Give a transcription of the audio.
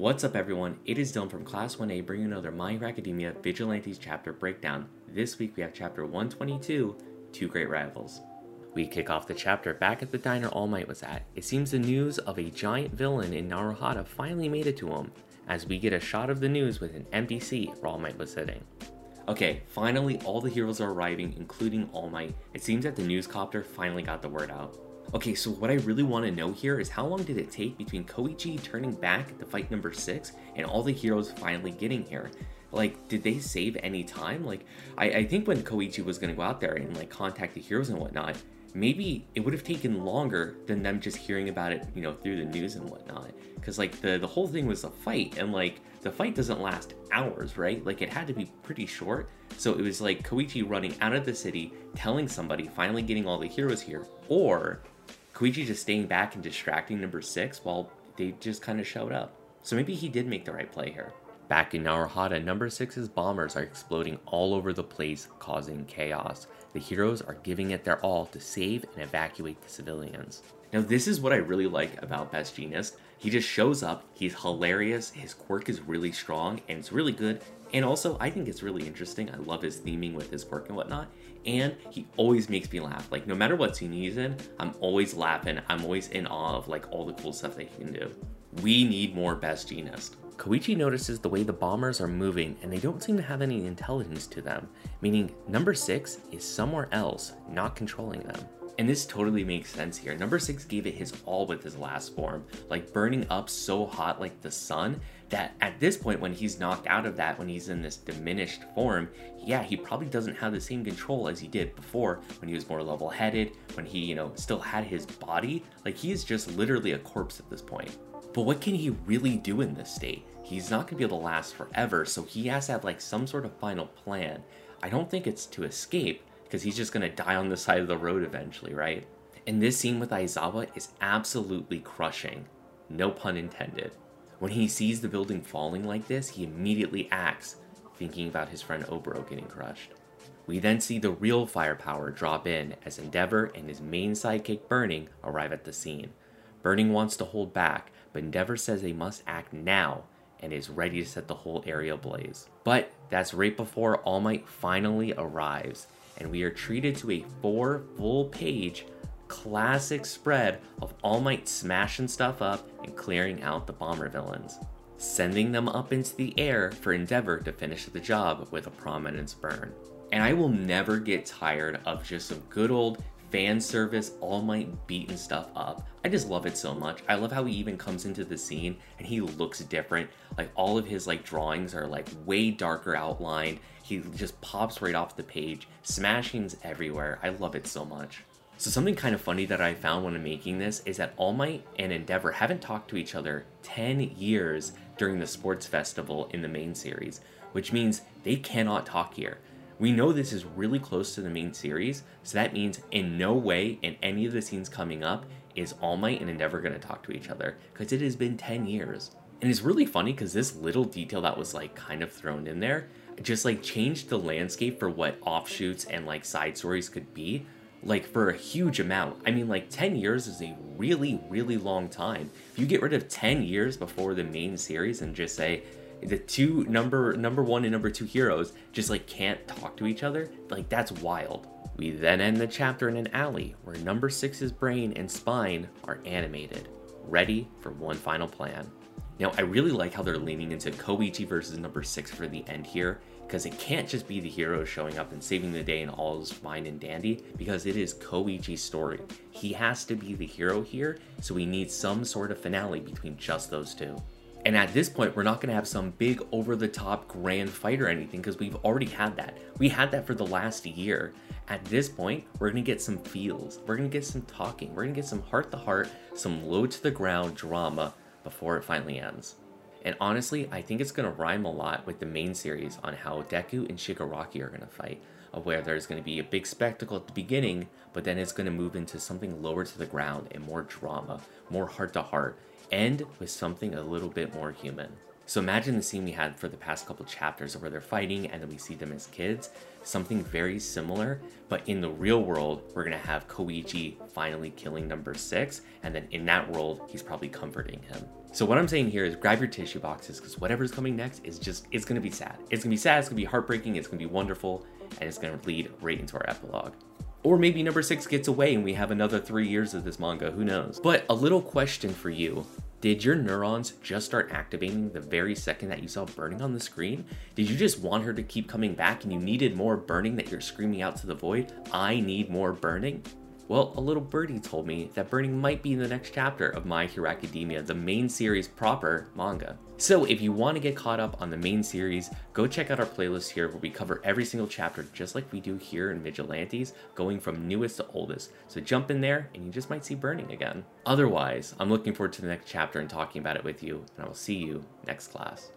What's up everyone, it is Dylan from Class 1A bringing another My Hero Academia Vigilantes chapter breakdown. This week we have chapter 122, Two Great Rivals. We kick off the chapter back at the diner All Might was at. It seems the news of a giant villain in Naruhata finally made it to him, as we get a shot of the news with an NPC where All Might was sitting. Okay, finally all the heroes are arriving, including All Might. It seems that the newscopter finally got the word out. Okay, so what I really want to know here is how long did it take between Koichi turning back to fight number 6 and all the heroes finally getting here? Like, did they save any time? Like, I, I think when Koichi was going to go out there and, like, contact the heroes and whatnot, maybe it would have taken longer than them just hearing about it, you know, through the news and whatnot. Because, like, the, the whole thing was a fight, and, like, the fight doesn't last hours, right? Like, it had to be pretty short. So it was like Koichi running out of the city, telling somebody, finally getting all the heroes here, or Koichi just staying back and distracting number six while they just kind of showed up. So maybe he did make the right play here. Back in Naruhata, number six's bombers are exploding all over the place, causing chaos. The heroes are giving it their all to save and evacuate the civilians. Now, this is what I really like about Best Jeanist. He just shows up, he's hilarious, his quirk is really strong, and it's really good. And also, I think it's really interesting. I love his theming with his quirk and whatnot and he always makes me laugh. Like no matter what scene he's in, I'm always laughing. I'm always in awe of like all the cool stuff that he can do. We need more Best Jeanist. Koichi notices the way the bombers are moving and they don't seem to have any intelligence to them, meaning number 6 is somewhere else, not controlling them. And this totally makes sense here. Number 6 gave it his all with his last form, like burning up so hot like the sun that at this point when he's knocked out of that, when he's in this diminished form, yeah, he probably doesn't have the same control as he did before when he was more level-headed, when he, you know, still had his body. Like he is just literally a corpse at this point. But what can he really do in this state? He's not gonna be able to last forever, so he has to have like some sort of final plan. I don't think it's to escape, because he's just gonna die on the side of the road eventually, right? And this scene with Aizawa is absolutely crushing. No pun intended. When he sees the building falling like this, he immediately acts, thinking about his friend Oboro getting crushed. We then see the real firepower drop in as Endeavor and his main sidekick Burning arrive at the scene. Burning wants to hold back, but Endeavor says they must act now and is ready to set the whole area ablaze. But that's right before All Might finally arrives, and we are treated to a four full page classic spread of All Might smashing stuff up and clearing out the bomber villains, sending them up into the air for Endeavor to finish the job with a prominence burn. And I will never get tired of just some good old fan service, All Might beating stuff up. I just love it so much. I love how he even comes into the scene and he looks different. Like all of his like drawings are like way darker outlined. He just pops right off the page. Smashings everywhere. I love it so much. So something kind of funny that I found when I'm making this is that All Might and Endeavor haven't talked to each other 10 years during the sports festival in the main series, which means they cannot talk here. We know this is really close to the main series, so that means in no way in any of the scenes coming up is All Might and Endeavor going to talk to each other, because it has been 10 years. And it's really funny because this little detail that was like kind of thrown in there just like changed the landscape for what offshoots and like side stories could be like for a huge amount. I mean, like 10 years is a really, really long time. If you get rid of 10 years before the main series and just say, the two number number one and number two heroes just like can't talk to each other? Like that's wild. We then end the chapter in an alley where number six's brain and spine are animated ready for one final plan. Now i really like how they're leaning into koichi versus number six for the end here because it can't just be the hero showing up and saving the day and all is fine and dandy because it is koichi's story. He has to be the hero here so we need some sort of finale between just those two and at this point, we're not going to have some big over the top grand fight or anything because we've already had that. We had that for the last year. At this point, we're going to get some feels. We're going to get some talking. We're going to get some heart to heart, some low to the ground drama before it finally ends. And honestly, I think it's going to rhyme a lot with the main series on how Deku and Shigaraki are going to fight, of where there's going to be a big spectacle at the beginning, but then it's going to move into something lower to the ground and more drama, more heart to heart, end with something a little bit more human. So imagine the scene we had for the past couple chapters where they're fighting and then we see them as kids. Something very similar, but in the real world, we're gonna have Koichi finally killing number six, and then in that world, he's probably comforting him. So what I'm saying here is grab your tissue boxes because whatever's coming next is just it's gonna be sad. It's gonna be sad, it's gonna be heartbreaking, it's gonna be wonderful, and it's gonna lead right into our epilogue. Or maybe number six gets away and we have another three years of this manga, who knows? But a little question for you. Did your neurons just start activating the very second that you saw burning on the screen? Did you just want her to keep coming back and you needed more burning that you're screaming out to the void? I need more burning? Well, a little birdie told me that burning might be in the next chapter of My Hero Academia, the main series proper manga. So if you want to get caught up on the main series, go check out our playlist here where we cover every single chapter just like we do here in Vigilantes, going from newest to oldest. So jump in there and you just might see burning again. Otherwise, I'm looking forward to the next chapter and talking about it with you, and I will see you next class.